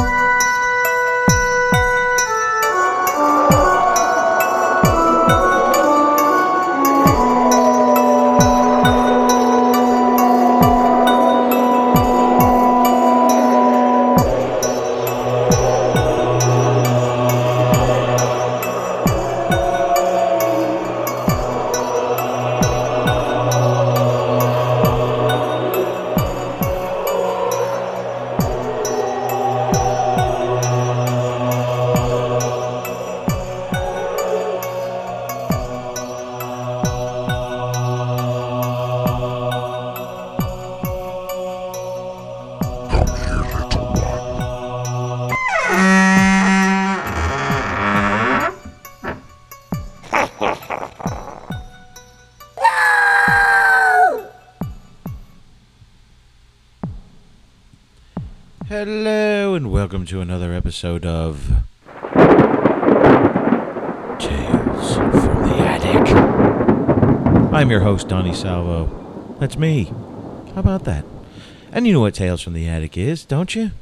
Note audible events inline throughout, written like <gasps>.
Bye. Hello, and welcome to another episode of Tales from the Attic. I'm your host, Donny Salvo. That's me. How about that? And you know what Tales from the Attic is, don't you?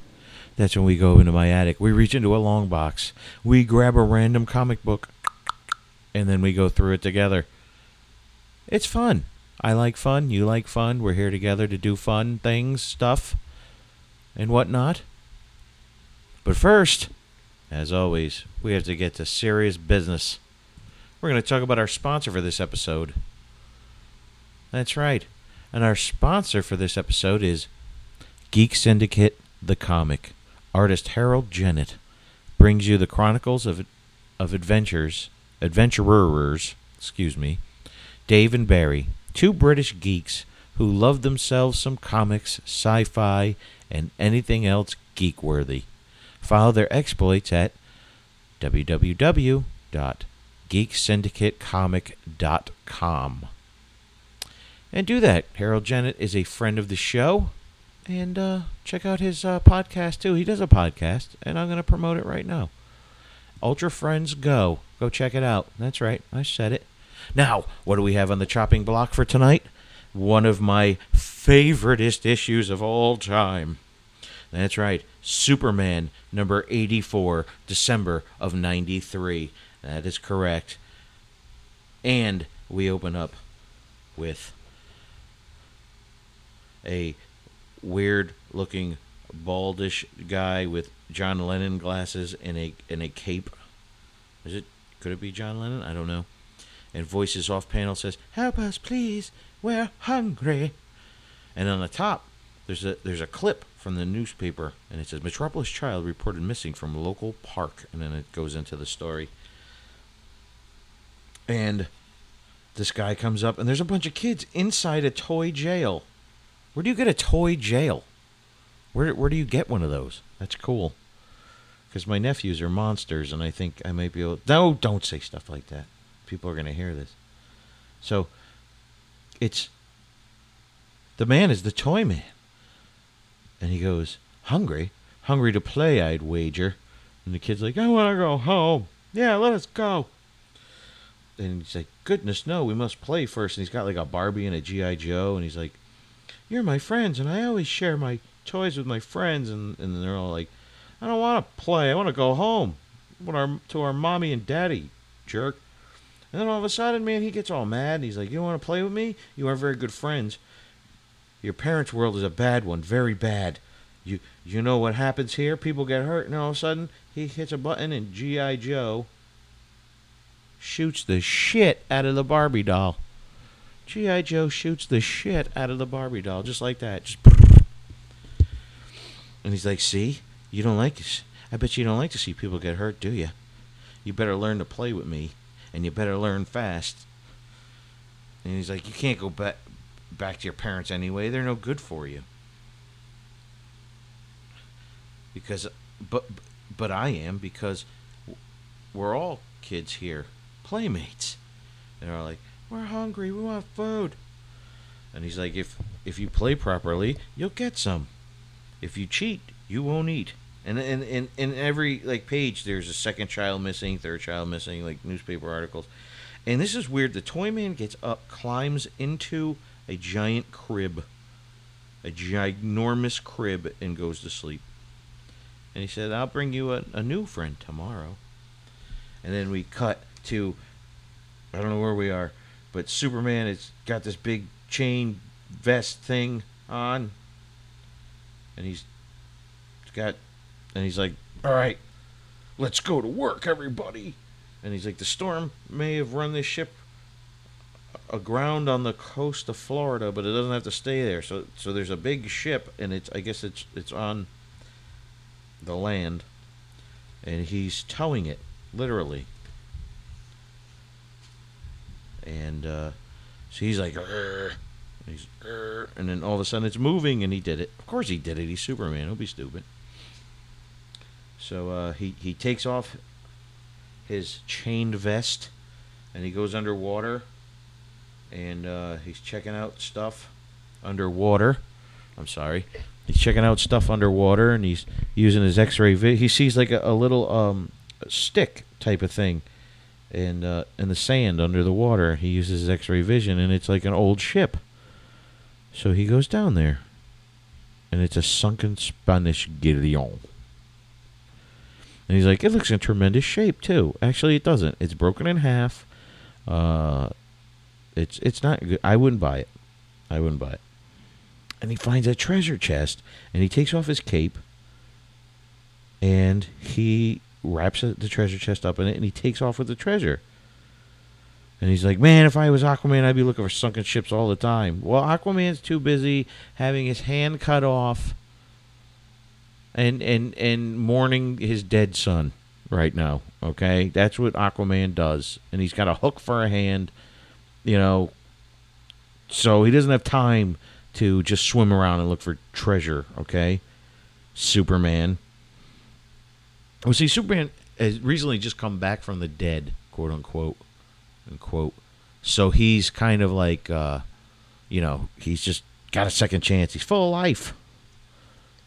That's when we go into my attic. We reach into a long box. We grab a random comic book, and then we go through it together. It's fun. I like fun. You like fun. We're here together to do fun things, stuff and whatnot. But first, as always, we have to get to serious business. We're going to talk about our sponsor for this episode. That's right. And our sponsor for this episode is Geek Syndicate the Comic. Artist Harold Jennett brings you the chronicles of of adventures, adventurers, excuse me, Dave and Barry, two British geeks who love themselves some comics, sci-fi, and anything else geek worthy. Follow their exploits at www.geeksyndicatecomic.com. And do that. Harold Jennett is a friend of the show. And uh, check out his uh, podcast too. He does a podcast, and I'm going to promote it right now. Ultra Friends Go. Go check it out. That's right. I said it. Now, what do we have on the chopping block for tonight? One of my favoriteest issues of all time. That's right. Superman number 84, December of 93. That is correct. And we open up with a weird looking baldish guy with John Lennon glasses and a and a cape. Is it could it be John Lennon? I don't know. And voices off panel says, "Help us, please. We're hungry." And on the top, there's a there's a clip from the newspaper, and it says Metropolis child reported missing from local park, and then it goes into the story. And this guy comes up, and there's a bunch of kids inside a toy jail. Where do you get a toy jail? Where where do you get one of those? That's cool. Because my nephews are monsters, and I think I might be able. No, don't say stuff like that. People are to hear this. So, it's the man is the toy man. And he goes, Hungry? Hungry to play, I'd wager. And the kid's like, I want to go home. Yeah, let us go. And he's like, Goodness, no, we must play first. And he's got like a Barbie and a G.I. Joe. And he's like, You're my friends, and I always share my toys with my friends. And, and they're all like, I don't want to play. I want to go home. want our, to our mommy and daddy, jerk. And then all of a sudden, man, he gets all mad. And he's like, You want to play with me? You aren't very good friends. Your parents' world is a bad one, very bad. You you know what happens here? People get hurt, and all of a sudden he hits a button, and GI Joe shoots the shit out of the Barbie doll. GI Joe shoots the shit out of the Barbie doll, just like that. Just and he's like, "See, you don't like this. I bet you don't like to see people get hurt, do you? You better learn to play with me, and you better learn fast." And he's like, "You can't go back back to your parents anyway. They're no good for you." Because, but but I am because we're all kids here, playmates. And they're like, "We're hungry. We want food." And he's like, "If if you play properly, you'll get some. If you cheat, you won't eat." And in in in every like page, there's a second child missing, third child missing, like newspaper articles. And this is weird. The toy man gets up, climbs into a giant crib, a ginormous crib, and goes to sleep. And he said, I'll bring you a, a new friend tomorrow. And then we cut to, I don't know where we are, but Superman has got this big chain vest thing on. And he's got, and he's like, all right, let's go to work, everybody. And he's like, the storm may have run this ship aground on the coast of Florida, but it doesn't have to stay there. So, so there's a big ship, and it's I guess it's it's on the land, and he's towing it literally. And uh, so he's like, "Arr." he's, and then all of a sudden it's moving, and he did it. Of course he did it. He's Superman. He'll be stupid. So uh, he he takes off his chained vest, and he goes underwater, and uh, he's checking out stuff underwater. I'm sorry. He's checking out stuff underwater, and he's using his X-ray. Vi- he sees like a, a little um, stick type of thing, in uh, in the sand under the water. He uses his X-ray vision, and it's like an old ship. So he goes down there, and it's a sunken Spanish galleon. And he's like, it looks in tremendous shape too. Actually, it doesn't. It's broken in half. Uh, it's it's not good. I wouldn't buy it. I wouldn't buy it. And he finds a treasure chest, and he takes off his cape, and he wraps the treasure chest up in it, and he takes off with the treasure. And he's like, "Man, if I was Aquaman, I'd be looking for sunken ships all the time." Well, Aquaman's too busy having his hand cut off and and and mourning his dead son right now. Okay, that's what Aquaman does, and he's got a hook for a hand, you know. So he doesn't have time to just swim around and look for treasure. Okay, Superman. Well, see, Superman has recently just come back from the dead, quote unquote, unquote. So he's kind of like, uh, you know, he's just got a second chance. He's full of life.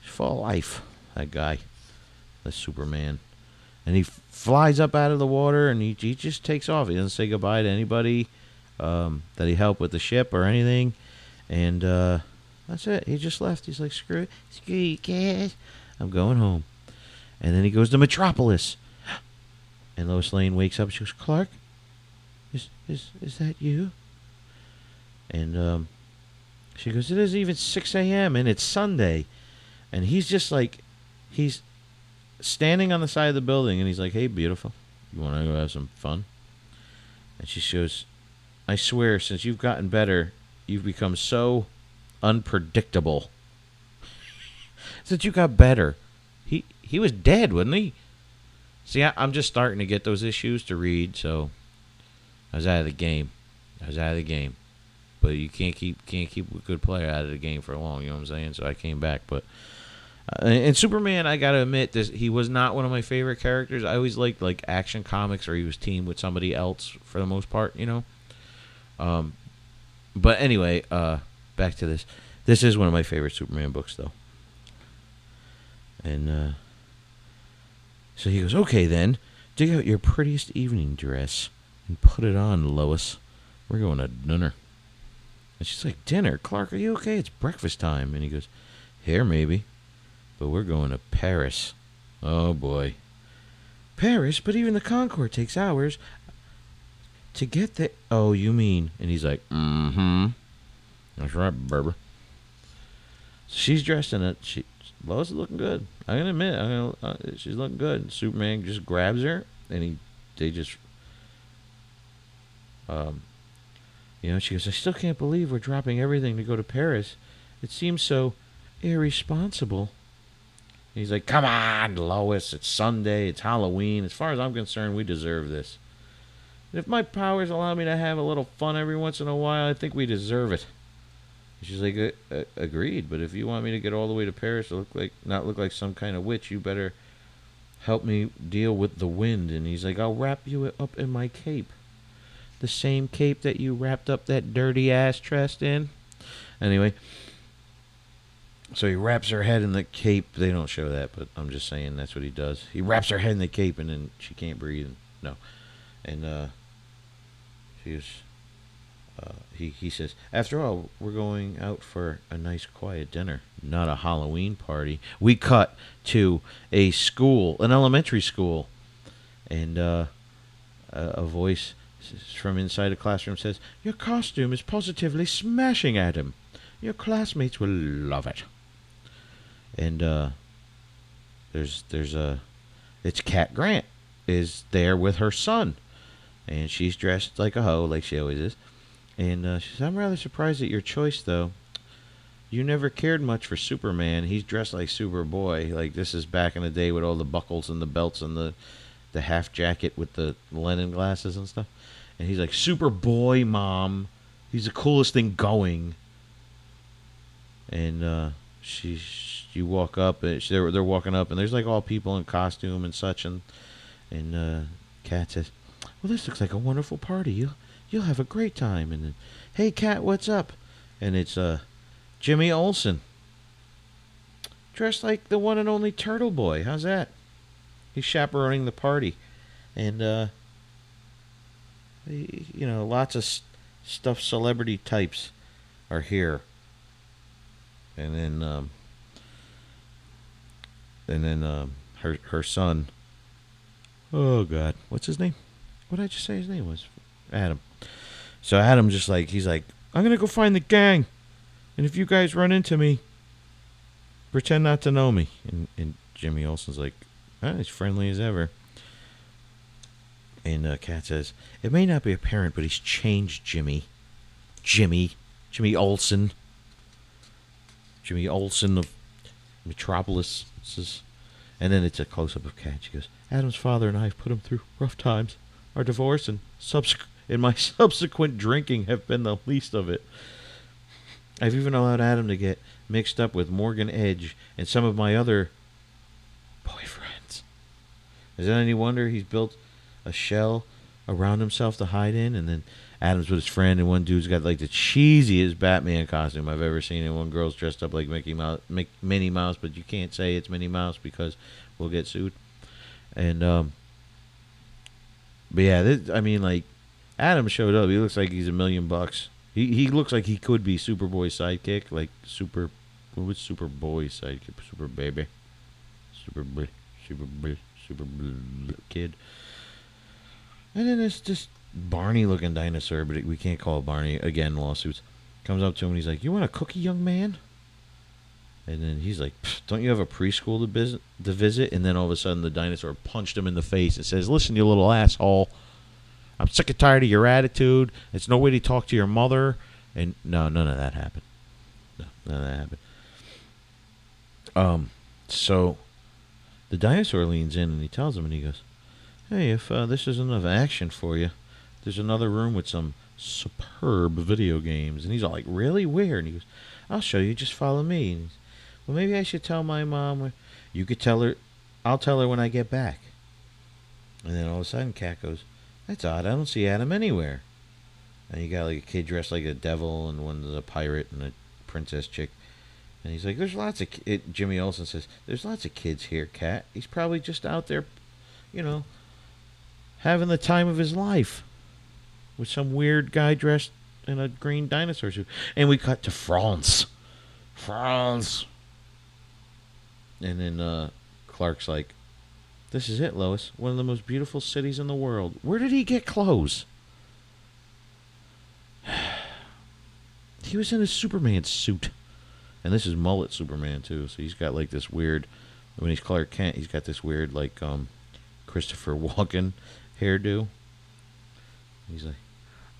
He's full of life that guy, the Superman. And he flies up out of the water and he, he just takes off. He doesn't say goodbye to anybody um, that he helped with the ship or anything. And uh, that's it. He just left. He's like, screw it. Screw you, guys. I'm going home. And then he goes to Metropolis. <gasps> And Lois Lane wakes up. She goes, Clark, is, is, is that you? And um, she goes, it isn't even 6 a.m. and it's Sunday. And he's just like, he's standing on the side of the building and he's like, "Hey, beautiful, you want to go have some fun?" And she goes, "I swear, since you've gotten better, you've become so unpredictable. <laughs> since you got better, he he was dead, wasn't he? See, I, I'm just starting to get those issues to read, so I was out of the game. I was out of the game." But you can't keep can't keep a good player out of the game for long. You know what I'm saying? So I came back, but uh, and Superman, I gotta admit, this he was not one of my favorite characters. I always liked like action comics, or he was teamed with somebody else for the most part, you know. Um, but anyway, uh, back to this. This is one of my favorite Superman books, though. And uh, so he goes, "Okay, then, dig out your prettiest evening dress and put it on, Lois. We're going to dinner." And she's like, "Dinner, Clark? Are you okay? It's breakfast time." And he goes, "Here, maybe." but we're going to Paris. Oh boy. Paris, but even the Concorde takes hours to get the Oh, you mean? And he's like, mm-hmm. That's right, Berber. She's dressed in it. She Lois is looking good. I'm gonna admit, I'm gonna, uh, she's looking good. Superman just grabs her, and he, they just, um, you know, she goes, I still can't believe we're dropping everything to go to Paris. It seems so irresponsible. He's like, come on, Lois. It's Sunday. It's Halloween. As far as I'm concerned, we deserve this. If my powers allow me to have a little fun every once in a while, I think we deserve it. She's like, agreed. But if you want me to get all the way to Paris to look like not look like some kind of witch, you better help me deal with the wind. And he's like, I'll wrap you up in my cape, the same cape that you wrapped up that dirty ass chest in. Anyway, so he wraps her head in the cape. They don't show that, but I'm just saying that's what he does. He wraps her head in the cape, and then she can't breathe. No, and uh, uh, he he says, after all, we're going out for a nice quiet dinner, not a Halloween party. We cut to a school, an elementary school, and uh, a, a voice from inside a classroom says, "Your costume is positively smashing, Adam. Your classmates will love it." And uh, there's there's a it's Cat Grant is there with her son, and she's dressed like a hoe, like she always is. And uh, she says, "I'm rather surprised at your choice, though. You never cared much for Superman. He's dressed like Superboy. Like this is back in the day with all the buckles and the belts and the the half jacket with the Lennon glasses and stuff. And he's like Superboy, mom. He's the coolest thing going." And uh, she, you walk up, and she, they're they're walking up, and there's like all people in costume and such, and and uh, Cat says, "Well, this looks like a wonderful party. You'll you'll have a great time." And then, "Hey, Cat, what's up?" And it's uh, Jimmy Olsen, dressed like the one and only Turtle Boy. How's that? He's chaperoning the party, and uh, you know, lots of s- stuff. Celebrity types are here, and then um, and then um, her her son. Oh God, what's his name? What did I just say his name was? Adam. So Adam just like he's like, I'm gonna go find the gang, and if you guys run into me, pretend not to know me. And and Jimmy Olsen's like, ah, he's friendly as ever. And uh, Cat says, it may not be apparent, but he's changed, Jimmy. Jimmy, Jimmy Olsen. Jimmy Olsen of Metropolis. And then it's a close up of Cat. She goes, Adam's father and I have put him through rough times. Our divorce and subsequent and my <laughs> subsequent drinking have been the least of it. I've even allowed Adam to get mixed up with Morgan Edge and some of my other boyfriends. Is it any wonder he's built a shell around himself to hide in? And then Adam's with his friend, and one dude's got like the cheesiest Batman costume I've ever seen, and one girl's dressed up like Mickey Mouse, Mick, Minnie Mouse, but you can't say it's Minnie Mouse because we'll get sued. And um, but yeah, this, I mean, like Adam showed up. He looks like he's a million bucks. He he looks like he could be Superboy's sidekick, like Super. What was Superboy's sidekick? Super baby, Super Super Super kid. And then it's just Barney looking dinosaur, but we can't call Barney again. Lawsuits comes up to him and he's like, "You want a cookie, young man?" And then he's like, "Don't you have a preschool to visit?" To visit? And then all of a sudden, the dinosaur punched him in the face and says, "Listen, you little asshole." I'm sick and tired of your attitude. It's no way to talk to your mother. And no, none of that happened. No, none of that happened. Um, so the dinosaur leans in and he tells him, and he goes, "Hey, if uh, this isn't enough action for you, there's another room with some superb video games." And he's all like, "Really? Where?" And he goes, "I'll show you. Just follow me." Well, maybe I should tell my mom. You could tell her. I'll tell her when I get back. And then all of a sudden, Cat goes, "That's odd. I don't see Adam anywhere." And you got like a kid dressed like a devil, and one's a pirate, and a princess chick. And he's like, "There's lots of." It, Jimmy Olsen says, "There's lots of kids here, Cat. He's probably just out there, you know, having the time of his life with some weird guy dressed in a green dinosaur suit." And we cut to France. France. And then uh, Clark's like, "This is it, Lois. One of the most beautiful cities in the world. Where did he get clothes?" <sighs> he was in a Superman suit. And this is mullet Superman too, so he's got like this weird when he's Clark Kent, he's got this weird like um Christopher <laughs> Walken hairdo. He's like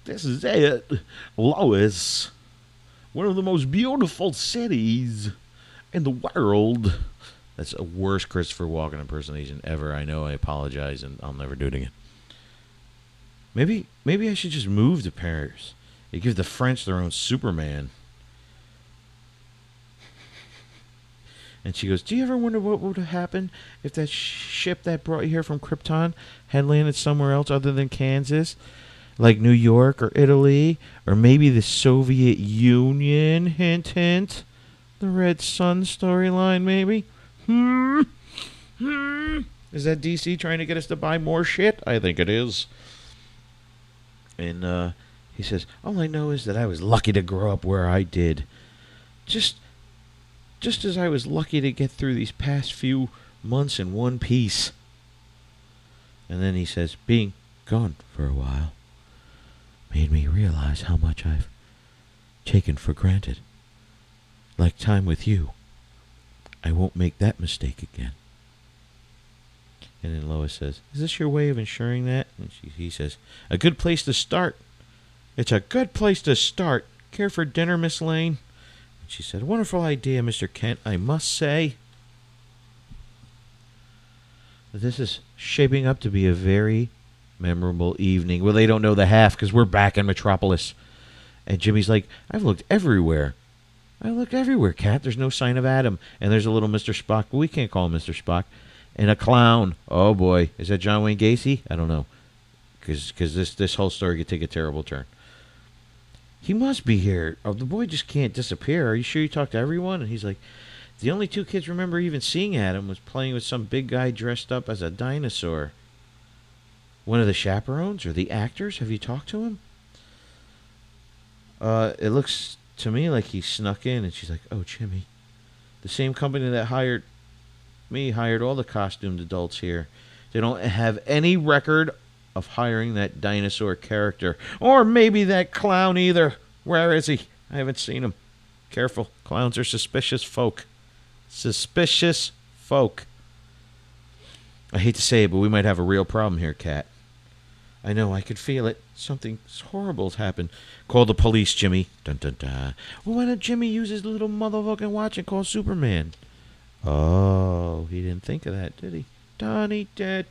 This is it. Lois. One of the most beautiful cities in the world. That's a worst Christopher Walken impersonation ever. I know I apologize and I'll never do it again. Maybe maybe I should just move to Paris. They give the French their own Superman. And she goes, "Do you ever wonder what would have happened if that ship that brought you here from Krypton had landed somewhere else other than Kansas, like New York or Italy, or maybe the Soviet Union? Hint, hint. The Red Sun storyline, maybe. Hmm. Hmm. Is that DC trying to get us to buy more shit? I think it is." And uh, He says, All I know is that I was lucky to grow up where I did. Just just as I was lucky to get through these past few months in one piece. And then he says, Being gone for a while made me realize how much I've taken for granted. Like time with you. I won't make that mistake again. And then Lois says, Is this your way of ensuring that? And she, he says, A good place to start. It's a good place to start. Care for dinner, Miss Lane? And she said, Wonderful idea, Mr. Kent, I must say. This is shaping up to be a very memorable evening. Well, they don't know the half because we're back in Metropolis. And Jimmy's like, I've looked everywhere. I looked everywhere, Cat. There's no sign of Adam. And there's a little Mr. Spock, we can't call him Mr. Spock. And a clown. Oh, boy. Is that John Wayne Gacy? I don't know. Because this, this whole story could take a terrible turn. He must be here. Oh, the boy just can't disappear. Are you sure you talked to everyone? And he's like, the only two kids remember even seeing Adam was playing with some big guy dressed up as a dinosaur. One of the chaperones or the actors? Have you talked to him? Uh, it looks to me like he snuck in, and she's like, "Oh, Jimmy, the same company that hired me hired all the costumed adults here. They don't have any record of hiring that dinosaur character, or maybe that clown either. Where is he? I haven't seen him. Careful, clowns are suspicious folk. Suspicious folk." I hate to say it, but we might have a real problem here, Cat. I know, I could feel it. Something horrible's happened. Call the police, Jimmy. Dun dun dun. Well, why don't Jimmy use his little motherfucking watch and call Superman? Oh, he didn't think of that, did he? Donnie dead.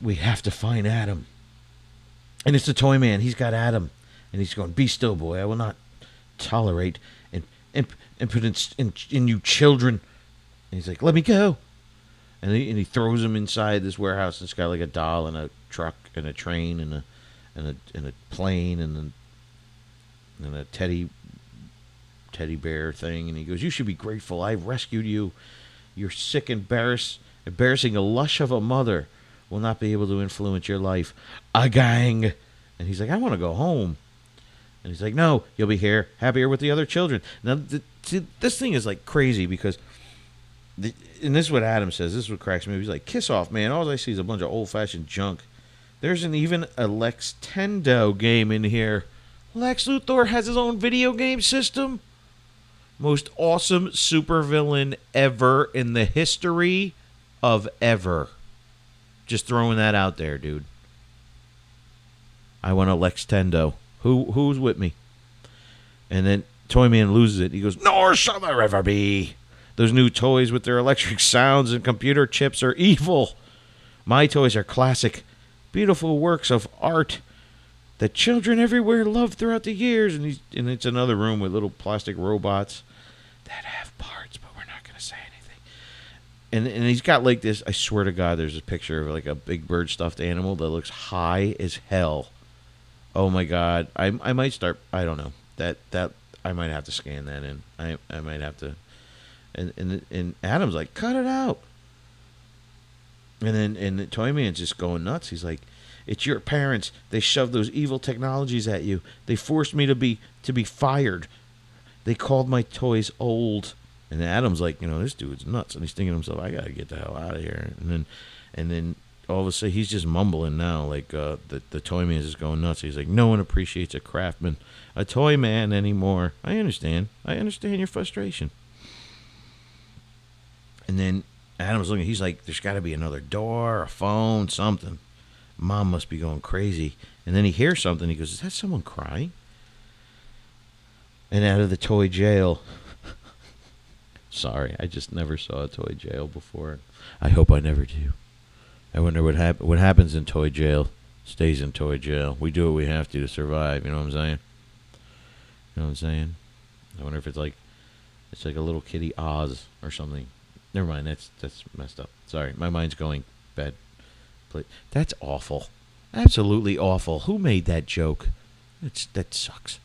We have to find Adam. And it's the toy man. He's got Adam. And he's going, Be still, boy. I will not tolerate imp- imp- impotence in, in you children. And he's like, Let me go and he, and he throws him inside this warehouse. And it's got like a doll and a truck and a train and a and a and a plane and a, and a teddy teddy bear thing. And he goes, "You should be grateful. I rescued you. You're sick, embarrassed, embarrassing a lush of a mother will not be able to influence your life. A gang." And he's like, "I want to go home." And he's like, "No, you'll be here, happier with the other children." Now, see, this thing is like crazy because the, and this is what Adam says. This is what cracks me. He's like, "Kiss off, man! All I see is a bunch of old-fashioned junk." There's an even a Lex Tendo game in here. Lex Luthor has his own video game system. Most awesome supervillain ever in the history of ever. Just throwing that out there, dude. I want a Lex Tendo. Who who's with me? And then Toyman loses it. He goes, "Nor shall there ever be." Those new toys with their electric sounds and computer chips are evil. My toys are classic, beautiful works of art that children everywhere love throughout the years. And, he's, and it's another room with little plastic robots that have parts, but we're not going to say anything. And, and he's got like this, I swear to God, there's a picture of like a big bird stuffed animal that looks high as hell. Oh my God. I, I might start, I don't know. That, that, I might have to scan that in. I, I might have to and and and Adam's like, cut it out. And then and the toy man's just going nuts. He's like, it's your parents. They shoved those evil technologies at you. They forced me to be to be fired. They called my toys old. And Adam's like, you know, this dude's nuts. And he's thinking to himself, I gotta get the hell out of here. And then and then all of a sudden he's just mumbling now, like uh, the the toy just going nuts. He's like, no one appreciates a craftsman, a toy man anymore. I understand. I understand your frustration. And then Adam's looking, he's like, there's got to be another door, a phone, something. Mom must be going crazy. And then he hears something. He goes, Is that someone crying? And out of the toy jail. <laughs> Sorry, I just never saw a toy jail before. I hope I never do. I wonder what hap- what happens in toy jail stays in toy jail. We do what we have to to survive. You know what I'm saying? You know what I'm saying? I wonder if it's like it's like a little kitty Oz or something. Never mind. That's that's messed up. Sorry, my mind's going bad. That's awful. Absolutely awful. Who made that joke? It's that sucks.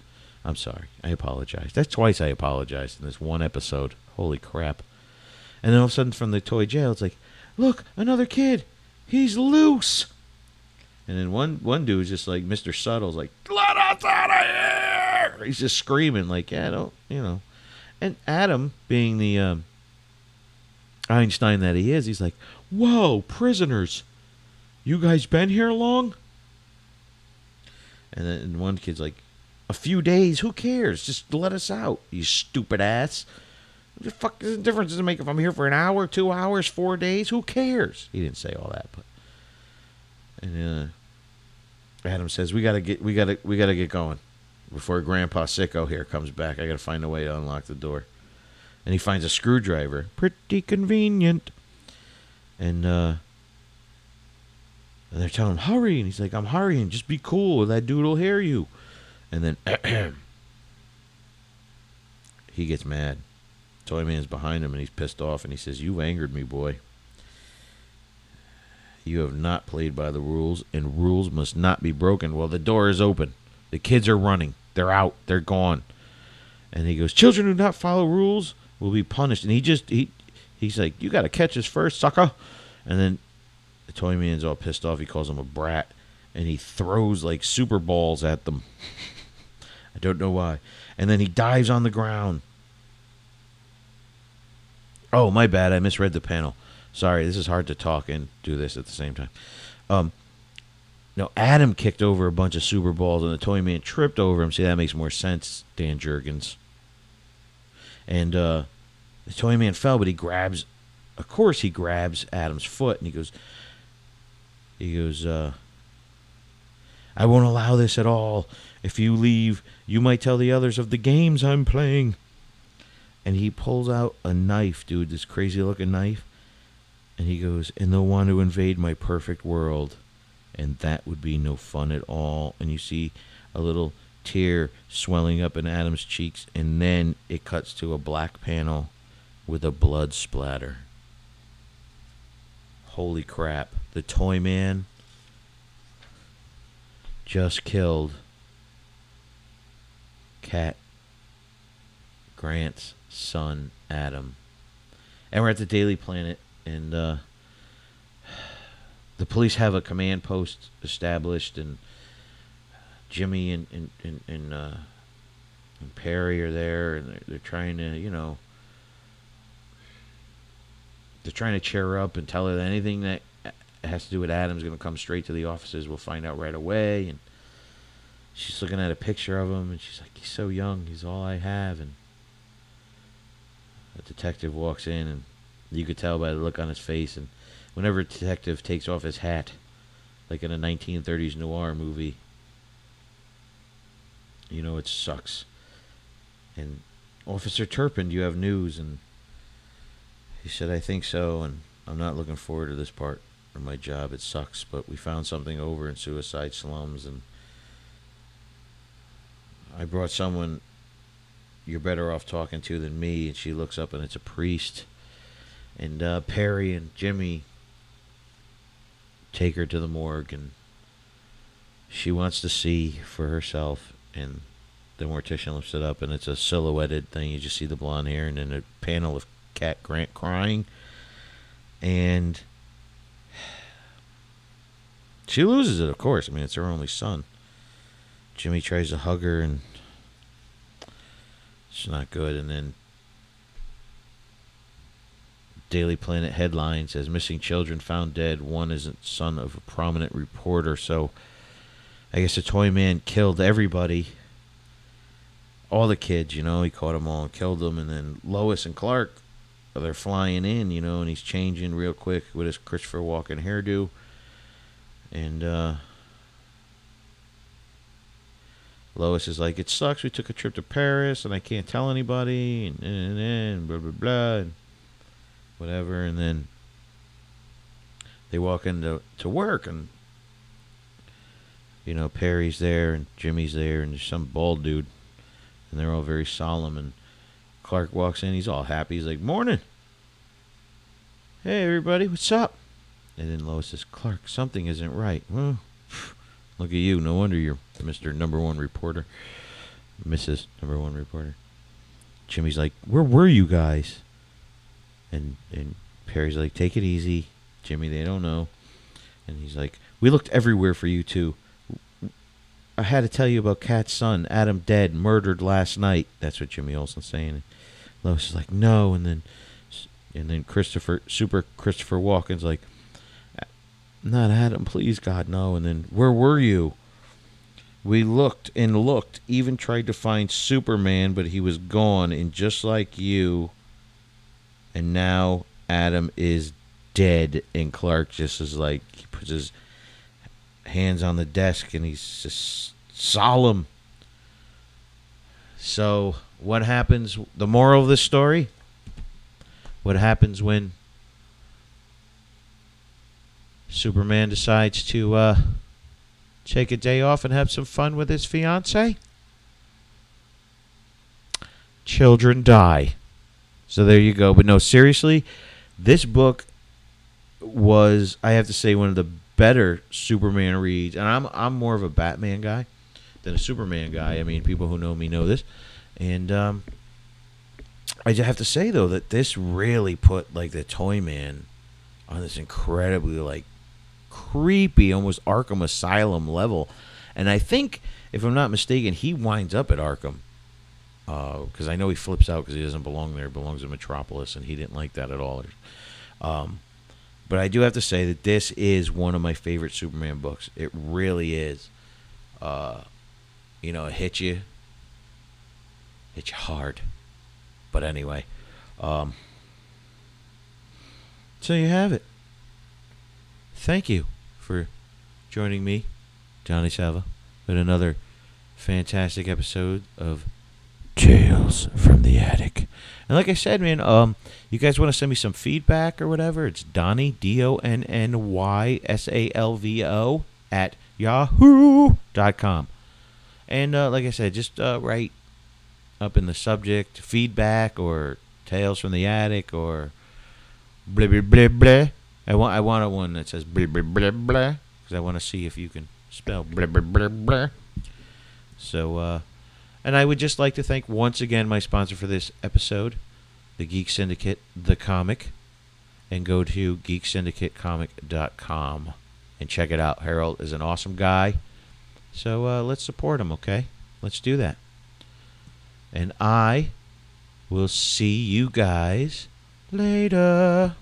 I'm sorry. I apologize. That's twice I apologized in this one episode. Holy crap. And then all of a sudden from the toy jail, it's like, look, another kid. He's loose. And then one one dude's just like Mr. Subtle's like, "Let us out of here!" He's just screaming like, "Yeah, don't you know?" And Adam, being the um, Einstein that he is, he's like, "Whoa, prisoners! You guys been here long?" And then one kid's like, "A few days. Who cares? Just let us out, you stupid ass." What the fuck is the difference does it make if I'm here for an hour, two hours, four days? Who cares? He didn't say all that, but and uh, Adam says we gotta get we gotta we gotta get going before Grandpa Sicko here comes back. I gotta find a way to unlock the door. And he finds a screwdriver. Pretty convenient. And uh and they're telling him, hurry. And he's like, I'm hurrying. Just be cool. That dude will hear you. And then <clears throat> he gets mad. Toyman's behind him and he's pissed off and he says, "You've angered me, boy. You have not played by the rules, and rules must not be broken. Well, the door is open. The kids are running. They're out. They're gone. And he goes, Children do not follow rules will be punished. And he just he he's like, You gotta catch us first, sucker. And then the toy man's all pissed off. He calls him a brat. And he throws like super balls at them. <laughs> I don't know why. And then he dives on the ground Oh, my bad. I misread the panel. Sorry, this is hard to talk and do this at the same time. Um, no, Adam kicked over a bunch of Super Balls and the Toy Man tripped over him. See, that makes more sense, Dan Jurgens. And uh, the Toy Man fell, but he grabs, of course, he grabs Adam's foot and he goes, he goes, uh, I won't allow this at all. If you leave, you might tell the others of the games I'm playing and he pulls out a knife, dude, this crazy looking knife, and he goes, and they'll want to invade my perfect world, and that would be no fun at all. And you see a little tear swelling up in Adam's cheeks, and then it cuts to a black panel with a blood splatter. Holy crap. The toy man just killed Cat Grant's son Adam, and we're at the Daily Planet, and uh, <sighs> the police have a command post established, and Jimmy and and and, and, uh, and Perry are there, and they're, they're trying to, you know, they're trying to cheer her up and tell her that anything that has to do with Adam's going to come straight to the offices. We'll find out right away, and she's looking at a picture of him, and she's like, "He's so young. He's all I have," and a detective walks in, and you could tell by the look on his face. And whenever a detective takes off his hat, like in a 1930s noir movie, you know it sucks. And Officer Turpin, do you have news? And he said, I think so, and I'm not looking forward to this part of my job. It sucks, but we found something over in suicide slums, and I brought someone you're better off talking to than me. And she looks up and it's a priest. And uh, Perry and Jimmy take her to the morgue and she wants to see for herself. And the mortician lifts it up and it's a silhouetted thing. You just see the blonde hair and then a panel of Cat Grant crying. And <sighs> she loses it, of course. I mean, it's her only son. Jimmy tries to hug her and it's not good. And then Daily Planet headline says missing children found dead. One isn't son of a prominent reporter. So I guess the toy man killed everybody. All the kids, you know, he caught them all and killed them. And then Lois and Clark, they're flying in, you know, and he's changing real quick with his Christopher Walken hairdo. And uh, Lois is like, it sucks. We took a trip to Paris and I can't tell anybody and, and, and blah blah blah and whatever. And then they walk into to work and you know Perry's there and Jimmy's there and there's some bald dude and they're all very solemn and Clark walks in. He's all happy. He's like, "Morning, hey everybody, what's up?" And then Lois says, "Clark, something isn't right." Well, Look at you. No wonder you're Mr. Number One Reporter. Mrs. Number One Reporter. Jimmy's like, Where were you guys? And and Perry's like, Take it easy. Jimmy, they don't know. And he's like, "We looked everywhere for you too. I had to tell you about Cat's son, Adam, dead, murdered last night." That's what Jimmy Olsen's saying. Lois is like, "No," and then, and then Christopher, Super Christopher Walken's like, "Not Adam, please, God, no." And then, "Where were you?" We looked and looked, even tried to find Superman, but he was gone. And just like you, and now Adam is dead. And Clark just is like, he puts his hands on the desk and he's just solemn. So, what happens? The moral of this story? What happens when Superman decides to uh, take a day off and have some fun with his fiance? Children die. So there you go. But no, seriously, this book was, I have to say, one of the better Superman reads. And I'm I'm more of a Batman guy than a Superman guy. I mean, people who know me know this. And um, I just have to say though that this really put like the Toyman on this incredibly like creepy, almost Arkham Asylum level. And I think, if I'm not mistaken, he winds up at Arkham because uh, I know he flips out because he doesn't belong there. He belongs in Metropolis, and he didn't like that at all. Um, but I do have to say that this is one of my favorite Superman books. It really is. Uh, you know, it hits you, hits you hard. But anyway, um, so you have it. Thank you for joining me, Donny Salvo, with another fantastic episode of Tales from the Attic. And like I said, man, um, you guys want to send me some feedback or whatever? It's Donny D O N N Y S A L V O at yahoo.com. And uh, like I said, just uh, write up in the subject feedback or tales from the attic or blah blah blah blah. I want I want a one that says blah blah blah blah because I want to see if you can spell blah blah blah blah. So. uh and I would just like to thank once again my sponsor for this episode, the Geek Syndicate, the comic. And go to geeksyndicatecomic.com and check it out. Harold is an awesome guy. So uh, let's support him, okay? Let's do that. And I will see you guys later.